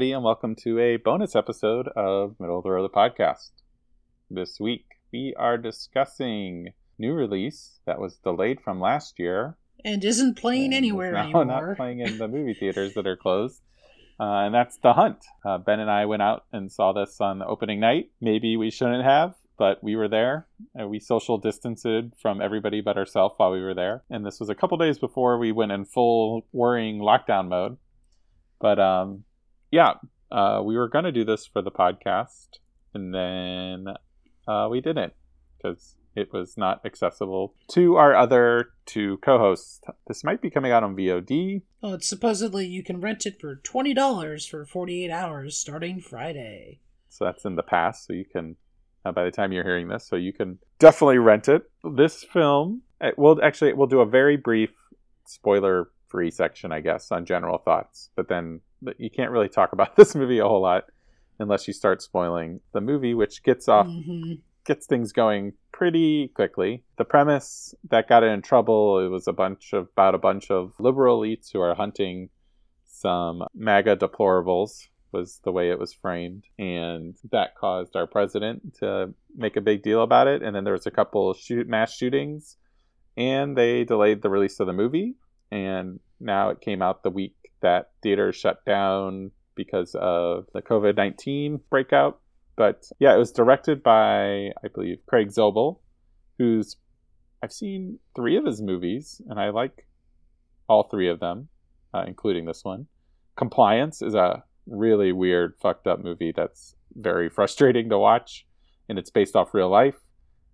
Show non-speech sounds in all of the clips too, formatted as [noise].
everybody, and welcome to a bonus episode of Middle of the Road the podcast. This week, we are discussing new release that was delayed from last year and isn't playing and anywhere [laughs] anymore. not playing in the [laughs] movie theaters that are closed. Uh, and that's The Hunt. Uh, ben and I went out and saw this on the opening night. Maybe we shouldn't have, but we were there. Uh, we social distanced from everybody but ourselves while we were there. And this was a couple days before we went in full worrying lockdown mode. But um, yeah, uh, we were going to do this for the podcast, and then uh, we didn't because it was not accessible to our other two co-hosts. This might be coming out on VOD. Oh, it's supposedly you can rent it for twenty dollars for forty eight hours starting Friday. So that's in the past. So you can, uh, by the time you're hearing this, so you can definitely rent it. This film, it will actually, we'll do a very brief spoiler free section, I guess, on general thoughts. But then you can't really talk about [laughs] this movie a whole lot unless you start spoiling the movie, which gets off hmm gets things going pretty quickly. The premise that got it in trouble it was a bunch of about a bunch of liberal elites who are hunting some MAGA deplorables was the way it was framed, and that caused our president to make a big deal about it. And then there was a couple shoot mass shootings, and they delayed the release of the movie. And now it came out the week that theaters shut down because of the COVID nineteen breakout but yeah, it was directed by I believe Craig Zobel, who's I've seen three of his movies and I like all three of them, uh, including this one. Compliance is a really weird, fucked up movie that's very frustrating to watch, and it's based off real life.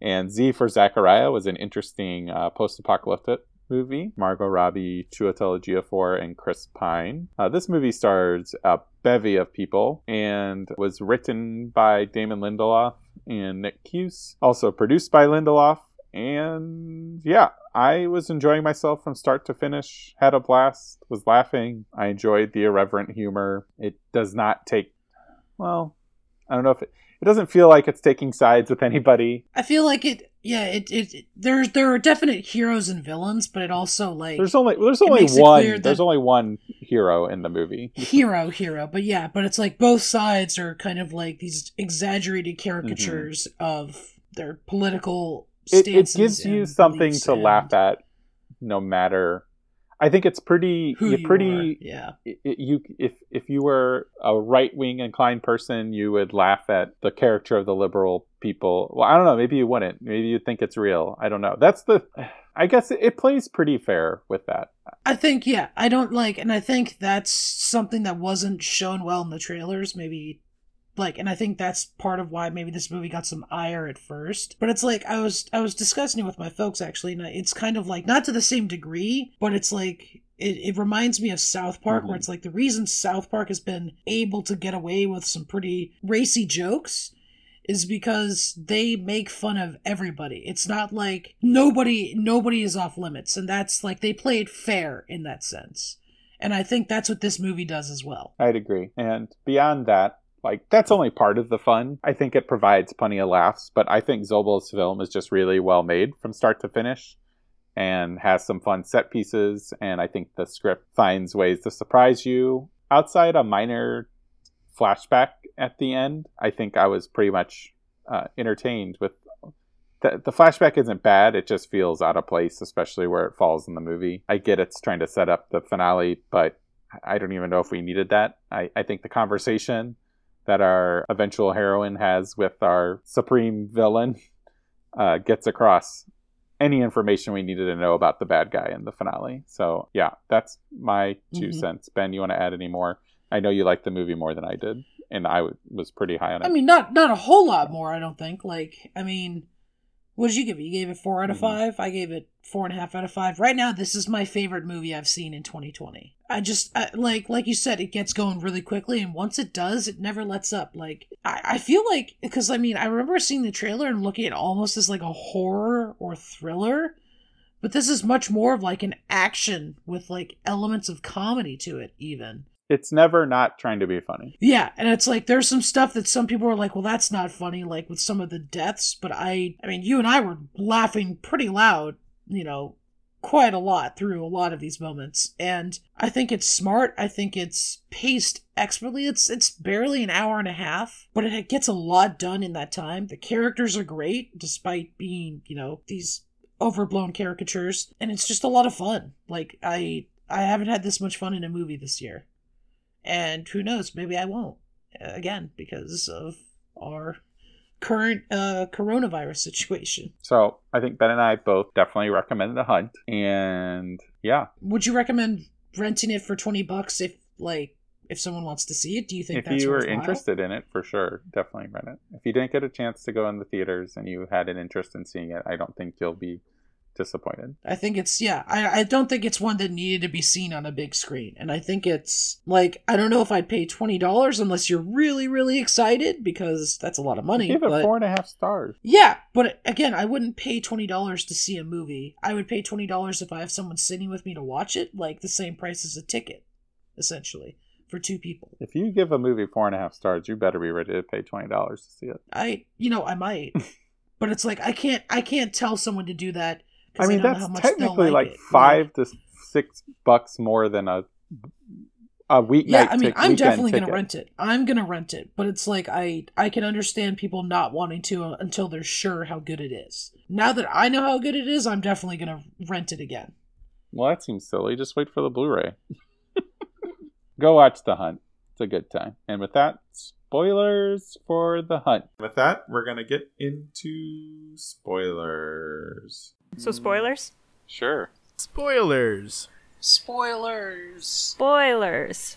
And Z for Zachariah was an interesting uh, post-apocalyptic movie. Margot Robbie, Chiwetel Ejiofor, and Chris Pine. Uh, this movie stars a bevy of people and was written by Damon Lindelof and Nick Cuse. Also produced by Lindelof. And yeah, I was enjoying myself from start to finish. Had a blast. Was laughing. I enjoyed the irreverent humor. It does not take. Well, I don't know if it. It doesn't feel like it's taking sides with anybody. I feel like it. Yeah, it. It. it there's there are definite heroes and villains, but it also like There's only there's only one there's only one hero in the movie. [laughs] hero hero but yeah but it's like both sides are kind of like these exaggerated caricatures of their political Mm-hmm. It, it gives you something to and laugh at, no matter. I think it's pretty. who you're you pretty. are. yeah i- i- You if if you were a right wing inclined person, you would laugh at the character of the liberal people. Well, I don't know. Maybe you wouldn't. Maybe you think it's real. I don't know. That's the. I guess it, it plays pretty fair with that. I think yeah, I don't like, and I think that's something that wasn't shown well in the trailers. Maybe like, and I think that's part of why maybe this movie got some ire at first. But it's like I was I was discussing it with my folks actually, and it's kind of like not to the same degree, but it's like. It, it reminds me of South Park, Mhm. where it's like the reason South Park has been able to get away with some pretty racy jokes is because they make fun of everybody. It's not like nobody nobody is off limits and that's like they play it fair in that sense. And I think that's what this movie does as well. I'd agree. And beyond that, like that's only part of the fun. I think it provides plenty of laughs, but I think Zobel's film is just really well made from start to finish and has some fun set pieces and I think the script finds ways to surprise you. Outside a minor flashback at the end, I think I was pretty much uh, entertained with the, the flashback isn't bad. It just feels out of place, especially where it falls in the movie. I get it's trying to set up the finale, but I don't even know if we needed that. I, I think the conversation that our eventual heroine has with our supreme villain uh, gets across any information we needed to know about the bad guy in the finale. So, yeah, that's my 2 Mhm. cents. Ben, you want to add any more? I know you liked the movie more than I did, and I w- was pretty high on it. I mean, not not a whole lot more. I don't think. Like, I mean, what did you give it? You gave it four out of Mhm. five. I gave it four and a half out of five. Right now, this is my favorite movie I've seen in 2020. I just I, like like you said, it gets going really quickly, and once it does, it never lets up. Like I, I feel like because I mean, I remember seeing the trailer and looking at it almost as like a horror or thriller. But this is much more of like an action with like elements of comedy to it, even. It's never not trying to be funny. Yeah, and it's like there's some stuff that some people are like, well, that's not funny, like with some of the deaths. But I, I mean, you and I were laughing pretty loud, you know, quite a lot through a lot of these moments and i think it's smart i think it's paced expertly it's it's barely an hour and a half but it gets a lot done in that time the characters are great despite being you know these overblown caricatures and it's just a lot of fun like i i haven't had this much fun in a movie this year and who knows maybe i won't uh, again because of our current uh, coronavirus [laughs] situation. So I think Ben and I both definitely recommend The Hunt, and yeah. Would you recommend renting it for twenty bucks if like if someone wants to see it? Do you think if you were worthwhile? interested in it, for sure, definitely rent it. If you didn't get a chance to go in the theaters and you had an interest in seeing it, I don't think you'll be disappointed. I think it's yeah. I I don't think it's one that needed to be seen on a big screen, and I think it's like I don't know if I'd pay twenty dollars unless you're really really excited because that's a lot of money. Give it four and a half stars. Yeah, but again, I wouldn't pay twenty dollars to see a movie. I would pay twenty dollars if I have someone sitting with me to watch it, like the same price as a ticket, essentially for two people. If you give a movie four and a half stars, you better be ready to pay twenty dollars to see it. I, you know, I might, [laughs] but it's like I can't, I can't tell someone to do that. I 'cause mean, that's how much they'll technically like, it. five to six bucks more than a a weeknight. yeah, I mean, tic- I'm definitely ticket. gonna rent it. I'm gonna rent it, but it's like I I can understand people not wanting to uh, until they're sure how good it is. Now that I know how good it is, I'm definitely gonna rent it again. Well, that seems silly. Just wait for the Blu-ray. [laughs] Go watch The Hunt. It's a good time. And with that, spoilers for The Hunt. With that, we're gonna get into spoilers. So spoilers? Sure. Spoilers. Spoilers. Spoilers.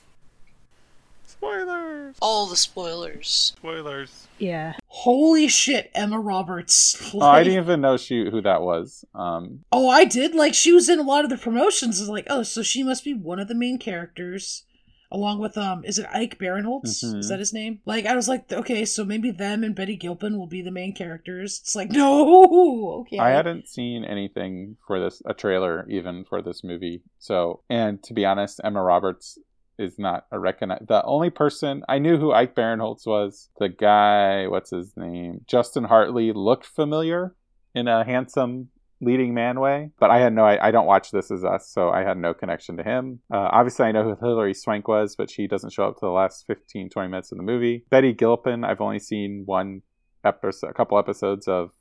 Spoilers. All the spoilers. Spoilers. Yeah. Holy shit, Emma Roberts. Oh, I didn't even know she who that was. Um, Oh, I did. Like she was in a lot of the promotions. It's like, oh, so she must be one of the main characters, along with um, is it Ike Barinholtz? Mhm. Is that his name? Like I was like, okay, so maybe them and Betty Gilpin will be the main characters. It's like, [laughs] no, okay. I hadn't seen anything for this, a trailer even for this movie. So, and to be honest, Emma Roberts is not a recognize. The only person I knew who Ike Barinholtz was, the guy, what's his name? Justin Hartley looked familiar in a handsome leading man way, but I had no, I, I don't watch This Is Us, so I had no connection to him. Uh, obviously, I know who Hilary Swank was, but she doesn't show up to the last 15, 20 minutes of the movie. Betty Gilpin, I've only seen one episode, a couple episodes of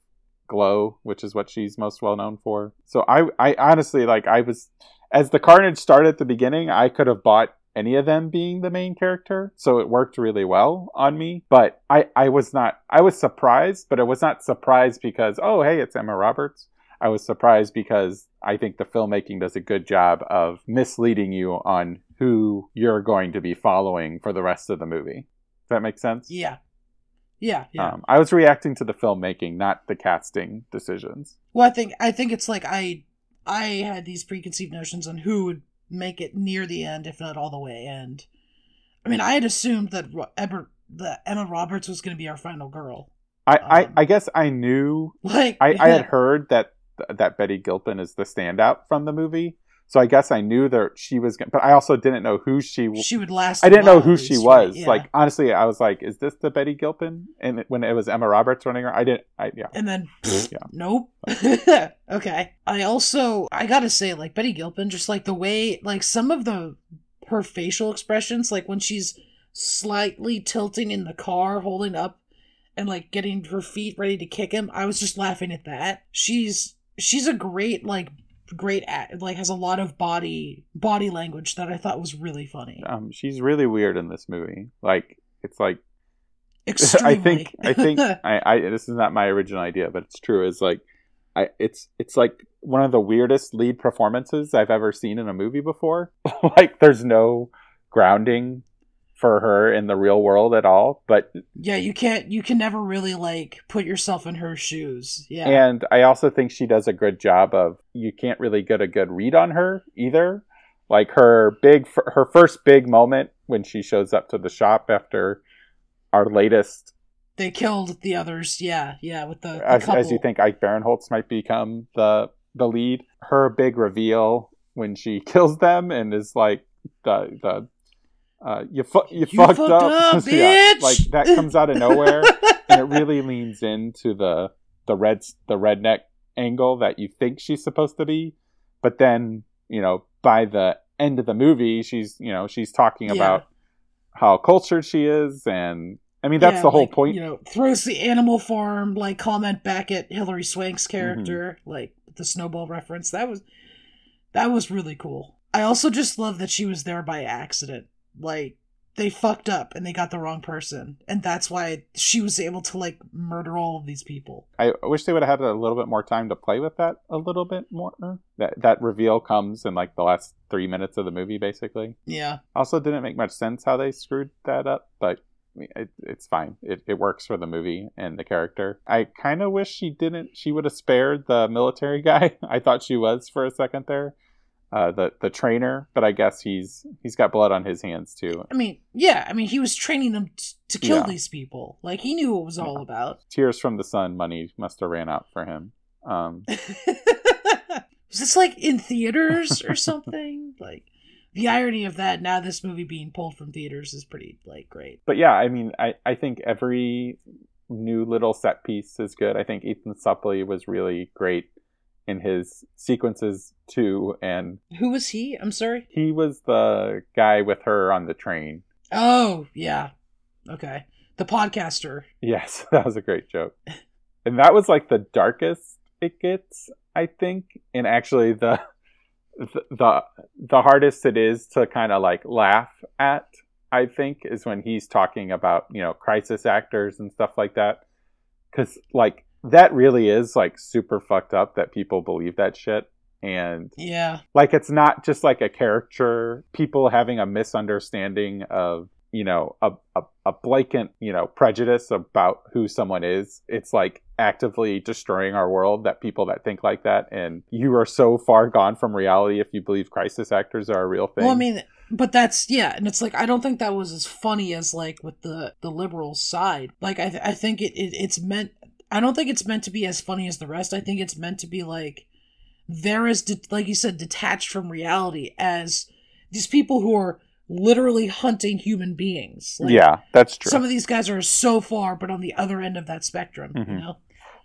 Glow, which is what she's most well known for. So I, I honestly like I was as the Carnage started at the beginning, I could have bought any of them being the main character, so it worked really well on me. But I, I was not, I was surprised, but I was not surprised because oh hey, it's Emma Roberts. I was surprised because I think the filmmaking does a good job of misleading you on who you're going to be following for the rest of the movie. Does that make sense? Yeah, yeah, yeah. Um, I was reacting to the filmmaking, not the casting decisions. well, I think I think it's like I I had these preconceived notions on who would make it near the end, if not all the way. And I mean, I had assumed that Emma, that Emma Roberts was going to be our final girl. I, Um, I, I guess I knew Like I, I had heard that that Betty Gilpin is the standout from the movie, so I guess I knew that she was. But I also didn't know who she. w- she would last. I didn't know who she was. right? Yeah. Like honestly, I was like, "Is this the Betty Gilpin?" And when it was Emma Roberts running her, I didn't. I yeah. and then [laughs] Yeah. nope [laughs] okay i also i gotta say like betty gilpin just like the way like some of the her facial expressions like when she's slightly tilting in the car holding up and like getting her feet ready to kick him i was just laughing at that she's she's a great like great at like has a lot of body body language that i thought was really funny Um, she's really weird in this movie. Like it's like [laughs] extremely I think I think [laughs] I, I this is not my original idea, but it's true. Is like I it's it's like one of the weirdest lead performances I've ever seen in a movie before. [laughs] like there's no grounding for her in the real world at all. But yeah you can't you can never really like put yourself in her shoes yeah and I also think she does a good job of you can't really get a good read on her either. Like her big her first big moment when she shows up to the shop after our latest They killed the others. Yeah, yeah, with the, the as, as you think Ike Barinholtz might become the the lead. Her big reveal when she [laughs] kills them and is like the the uh, you fu- you, You fucked, fucked up, up, [laughs] Yeah, bitch! like that comes out of nowhere and it really [laughs] leans into the the red the redneck angle that you think she's supposed to be but then you know by the end of the movie, she's you know she's talking Yeah. about how cultured she is, and I mean that's Yeah, the whole like, point. You know, throws the animal farm like comment back at Hilary Swank's Mm-hmm. character, like the snowball reference. That was that was really cool. I also just love that she was there by accident. Like they fucked up and they got the wrong person, and that's why she was able to like murder all of these people. I wish they would have had a little bit more time to play with that a little bit more. That that reveal comes in like the last three minutes of the movie, basically. Yeah, Also, didn't make much sense how they screwed that up, but it, it's fine. It, it works for the movie and the character. I kind of wish she didn't. She would have spared the military [laughs] guy. I thought she was for a second there, uh, the the trainer. But I guess he's he's got blood on his hands too. I mean, yeah, I mean, he was training them t- to kill Yeah. these people. Like he knew what it was all about. Tears from the sun money must have ran out for him. Um, [laughs] was this like in theaters or [laughs] something? like the irony of that now this movie being pulled from theaters is pretty like great. but yeah, I mean, I, I think every new little set piece is good. I think Ethan Suplee was really great in his sequences too, and Who was he? I'm sorry. he was the guy with her on the train. Oh, yeah. Okay. The podcaster. Yes, [laughs] that was a great joke, and that was like the darkest it gets, I think, and actually the the the, the hardest it is to kind of like laugh at. I think is when he's talking about you know crisis actors and stuff like that, because like that really is like super fucked up that people believe that shit, and Yeah. like it's not just like a caricature people having a misunderstanding of you know a, a, a blatant you know prejudice about who someone is it's like actively destroying our world that people that think like that and you are so far gone from reality if you believe crisis actors are a real thing Well, I mean, but that's yeah, and it's like I don't think that was as funny as like with the the liberal side. Like I th- I think it, it it's meant. I don't think it's meant to be as funny as the rest. I think it's meant to be like there is de- like you said detached from reality as these people who are literally hunting human beings. Like, yeah that's true Some of these guys are so far, but on the other end of that spectrum, you Mhm. know.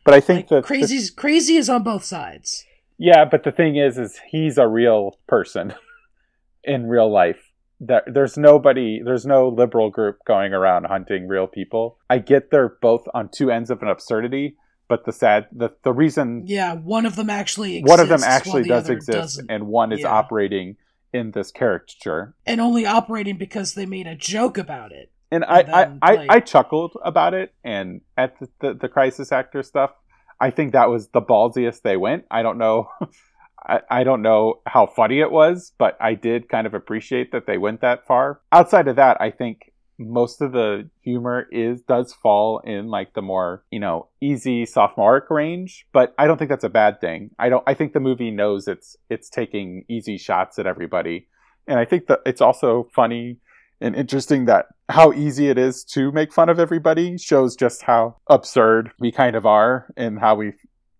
but i think Like that crazy's crazy is on both sides. Yeah, but the thing is, is he's a real person [laughs] in real life. There, there's nobody, there's no liberal group going around hunting real people. I get they're both on two ends of an absurdity, but the sad, the the reason Yeah, one of them actually exists. one of them actually does exist, doesn't. and one is Yeah. operating in this caricature. and only operating because they made a joke about it. And I, then, I, I, I chuckled about it, and at the, the, the crisis actor stuff, I think that was the ballsiest they went. I don't know, [laughs] I, I don't know how funny it was, but I did kind of appreciate that they went that far. Outside of that, I think most of the humor is does fall in like the more you know easy sophomoric range, but I don't think that's a bad thing. I don't. I think the movie knows it's it's taking easy shots at everybody, and I think that it's also funny and interesting that how easy it is to make fun of everybody shows just how absurd we kind of are and how we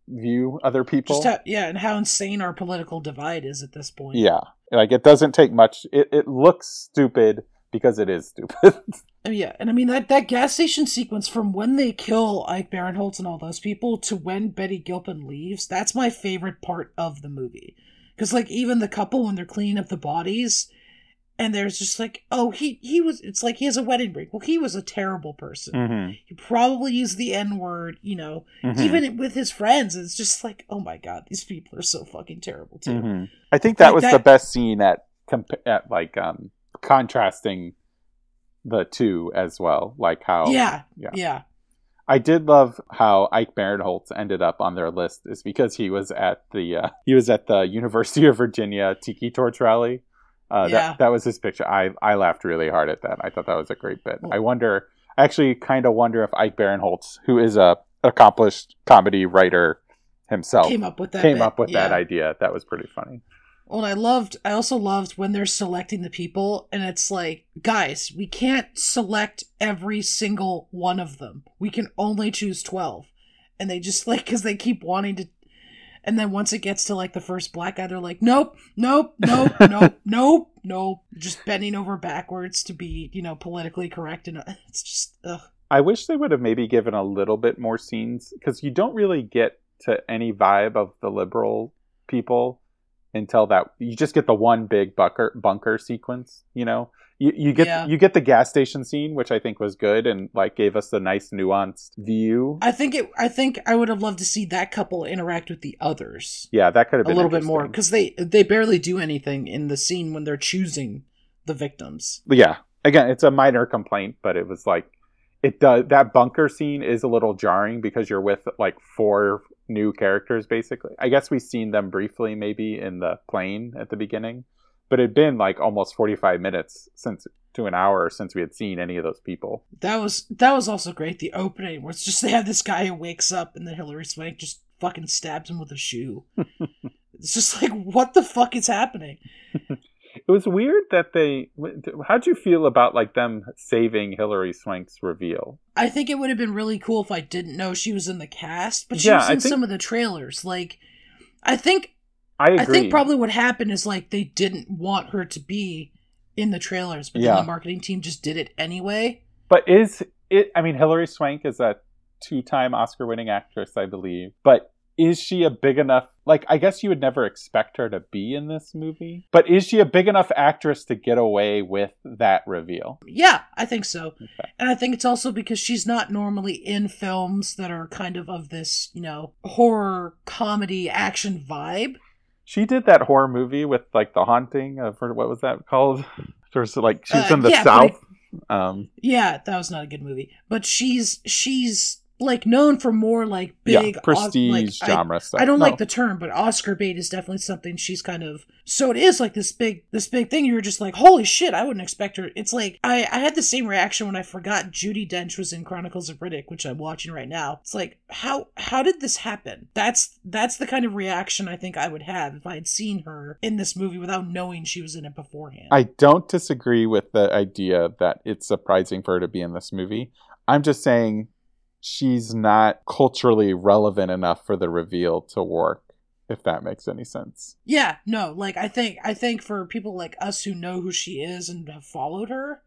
view other people. Just how, yeah, and how insane our political divide is at this point. yeah, like it doesn't take much. It it looks stupid because it is stupid. [laughs] Oh, yeah, and I mean that that gas station sequence from when they kill Ike Barinholtz and all those people to when Betty Gilpin leaves, that's my favorite part of the movie. Because like even the couple when they're cleaning up the bodies, and there's just like, oh he he was. It's like he has a wedding ring. Well, he was a terrible person. mm-hmm. He probably used the N word. You know, Mhm. even with his friends, it's just like, oh my god, these people are so fucking terrible too. Mhm. I think that Like was the best scene at comp- at like um contrasting the two as well. Like how yeah, yeah. yeah, I did love how Ike Barinholtz ended up on their list is because he was at the uh, he was at the University of Virginia Tiki Torch rally. Uh, Yeah. that that was his picture. I I laughed really hard at that. I thought that was a great bit. I wonder. I actually kind of wonder if Ike Barinholtz, who is a accomplished comedy writer himself, came up with that. came bit, up with that idea. That was pretty funny. Well, and I loved. I also loved when they're selecting the people, and it's like, guys, we can't select every single one of them. We can only choose twelve, and they just like because they keep wanting to. And then once it gets to like the first black guy, they're like, nope, nope, nope, [laughs] nope, nope, nope, just bending over backwards to be, you know, politically correct, and uh, [laughs] it's just, ugh. I wish they would have maybe given a little bit more scenes because you don't really get to any vibe of the liberal people until that you just get the one big bunker bunker sequence. You know, you, you get Yeah. you get the gas station scene, which I think was good and like gave us the nice nuanced view. I think it. I think I would have loved to see that couple interact with the others Yeah, that could have been a little bit more because they they barely do anything in the scene when they're choosing the victims. Yeah, again, it's a minor complaint, but it was like it does that bunker scene is a little jarring because you're with like four new characters basically. I guess we've seen them briefly maybe in the plane at the beginning, but it'd been like almost 45 minutes since to an hour since we had seen any of those people. That was that was also great. The opening where it's just they have this guy who wakes up and then Hilary Swank just fucking stabs him with a shoe. [laughs] it's just like what the fuck is happening? It was weird that they how'd you feel about like them saving Hilary Swank's reveal? I think it would have been really cool if I didn't know she was in the cast, but she Yeah, was in think- some of the trailers. Like, I think I agree. I think probably what happened is like they didn't want her to be in the trailers, but Yeah. then the marketing team just did it anyway. But is it? I mean, Hilary Swank is a two-time Oscar-winning actress, I believe. But is she a big enough? Like, I guess you would never expect her to be in this movie. But is she a big enough actress to get away with that reveal? Yeah, I think so. Okay. And I think it's also because she's not normally in films that are kind of of this, you know, horror comedy action vibe. She did that horror movie with like the haunting of her. What was that called? There's like she's Uh, in the yeah, south. um, Yeah, that was not a good movie. But she's she's like known for more like big Os- prestige like, I- genre stuff. I don't No. like the term, but Oscar bait is definitely something she's kind of. So it is like this big, this big thing. You're just like, holy shit! I wouldn't expect her. It's like I, I had the same reaction when I forgot Judi Dench was in Chronicles of Riddick, which I'm watching right now. It's like, how how did this happen? That's that's the kind of reaction I think I would have if I had seen her in this movie without knowing she was in it beforehand. I don't disagree with the idea that it's surprising for her to be in this movie. I'm just saying she's not culturally relevant enough for the reveal to work, if that makes any sense. Yeah, no, like I think I think for people like us who know who she is and have followed her,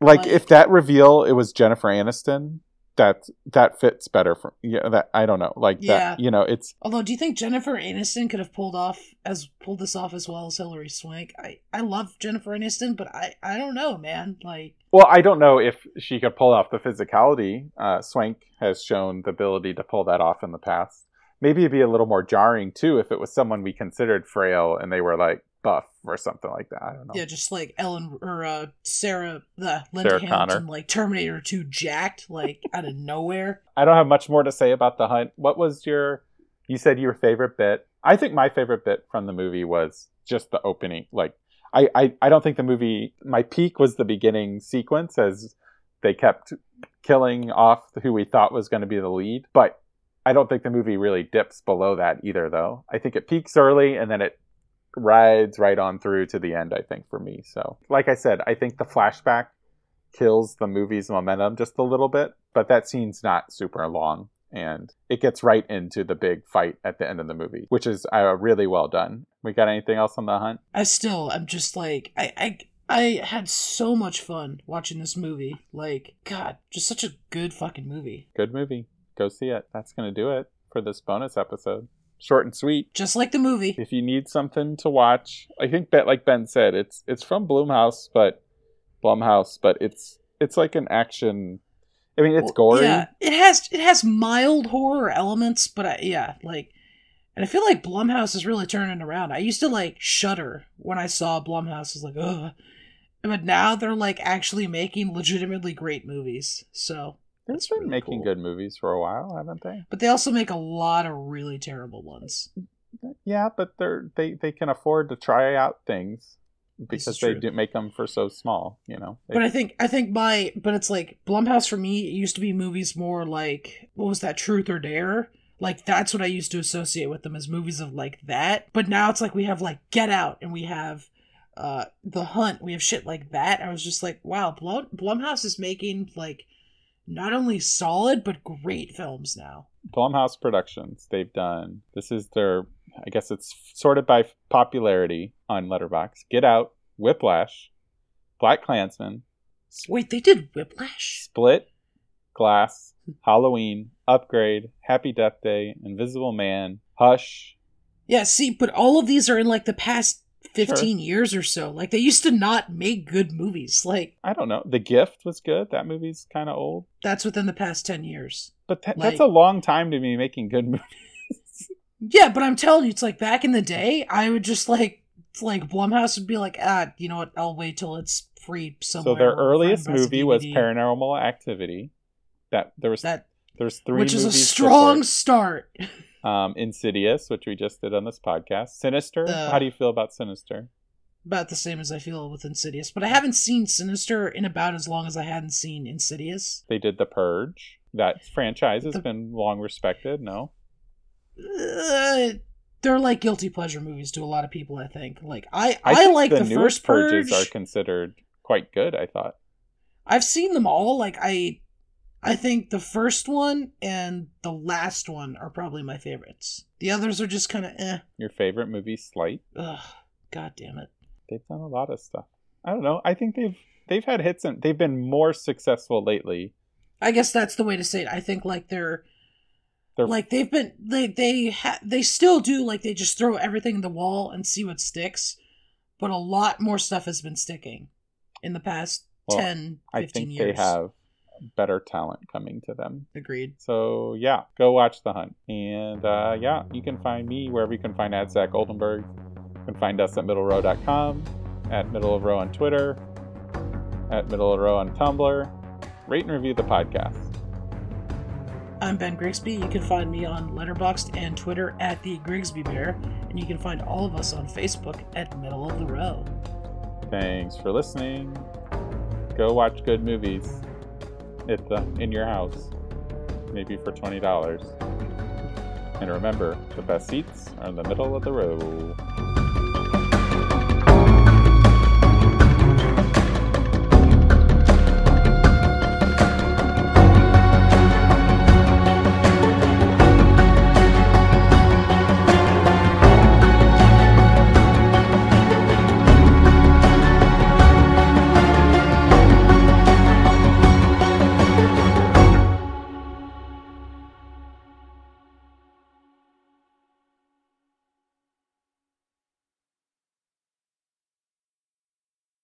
Like, Like- if that reveal it was Jennifer Aniston, that that fits better for yeah. That I don't know, like Yeah. that. You know, it's although do you think Jennifer Aniston could have pulled off as pulled this off as well as Hilary Swank? I I love Jennifer Aniston, but I I don't know, man. Like well, I don't know if she could pull off the physicality. Uh, Swank has shown the ability to pull that off in the past. Maybe it'd be a little more jarring too if it was someone we considered frail and they were like buff or something like that. I don't know. yeah, just like Ellen or uh Sarah the Linda Sarah Hamilton, Connor. like Terminator Two jacked like out of nowhere. [laughs] I don't have much more to say about the hunt. What was your? You said your favorite bit. I think my favorite bit from the movie was just the opening. Like, I, I, I don't think the movie. My peak was the beginning sequence as they kept killing off who we thought was going to be the lead. But I don't think the movie really dips below that either, though. I think it peaks early and then it rides right on through to the end. I think for me. So, like I said, I think the flashback kills the movie's momentum just a little bit, but that scene's not super long and it gets right into the big fight at the end of the movie, which is uh, really well done. We got anything else on the hunt? I still I'm just like I I I had so much fun watching this movie. Like God, just such a good fucking movie. Good movie. Go see it. That's going to do it for this bonus episode. Short and sweet. Just like the movie. If you need something to watch, I think that like Ben said, it's it's from Blumhouse, but Blumhouse, but it's it's like an action. I mean, it's gory. Yeah, it has it has mild horror elements, but I, yeah, like, and I feel like Blumhouse is really turning around. I used to like shudder when I saw Blumhouse. I was like, ugh, but now they're like actually making legitimately great movies. So, They've been really making cool. good movies for a while, haven't they? but they also make a lot of really terrible ones. Yeah, but they're they they can afford to try out things because they do make them for so small. You know. They- But I think I think my but it's like Blumhouse for me. It used to be movies more like what was that Truth or Dare. Like that's what I used to associate with them as movies of like that. But now it's like we have like Get Out and we have uh The Hunt. We have shit like that. I was just like, wow, Blum Blumhouse is making like not only solid but great films now. Blumhouse Productions. They've done. This is their. I guess it's sorted by popularity on Letterboxd. Get Out, Whiplash, Black Klansman, Wait, they did Whiplash. Split, Glass, Halloween, Upgrade, Happy Death Day, Invisible Man, Hush, Yeah, see, but all of these are in like the past 15 years or so. Like they used to not make good movies. Like I don't know. The Gift was good. That movie's kind of old, that's within the past 10 years. but Like- that's a long time to be making good [laughs] movies. Yeah, but I'm telling you, it's like back in the day, I would just like, like Blumhouse would be like, ah, you know what? I'll wait till it's free somewhere. so their or a friend earliest movie was Paranormal Activity. That there was That, there's three which is a strong start. [laughs] um Insidious, which we just did on this podcast. Sinister. Uh, How do you feel about Sinister? About the same as I feel with Insidious, but I haven't seen Sinister in about as long as I hadn't seen Insidious. They did The Purge. That franchise has The- been long respected. No, Uh, they're like guilty pleasure movies to a lot of people. I think. Like I, I, think like the, newest first purges Purge. are considered quite good. I thought. I've seen them all. Like I, I think the first one and the last one are probably my favorites. The others are just kind of eh. Your favorite movie, Slight. Ugh, God damn it. They've done a lot of stuff. I don't know. I think they've they've had hits and they've been more successful lately. I guess that's the way to say it. I think like they're, They're like they've been they they ha- they still do like they just throw everything in the wall and see what sticks, but a lot more stuff has been sticking in the past Well, 10, 15 I think years. they have better talent coming to them. Agreed. So yeah, go watch The Hunt. And uh, yeah, you can find me wherever you can find at Zach Oldenburg. You can find us at middlerow.com, at Middle of Row on Twitter, at Middle of Row on Tumblr. Rate and review the podcast. I'm Ben Grigsby. You can find me on Letterboxd and Twitter at the Grigsby Bear, and you can find all of us on Facebook at Middle of the Row. Thanks for listening. Go watch good movies at the in your house, maybe for twenty dollars. And remember, the best seats are in the middle of the row.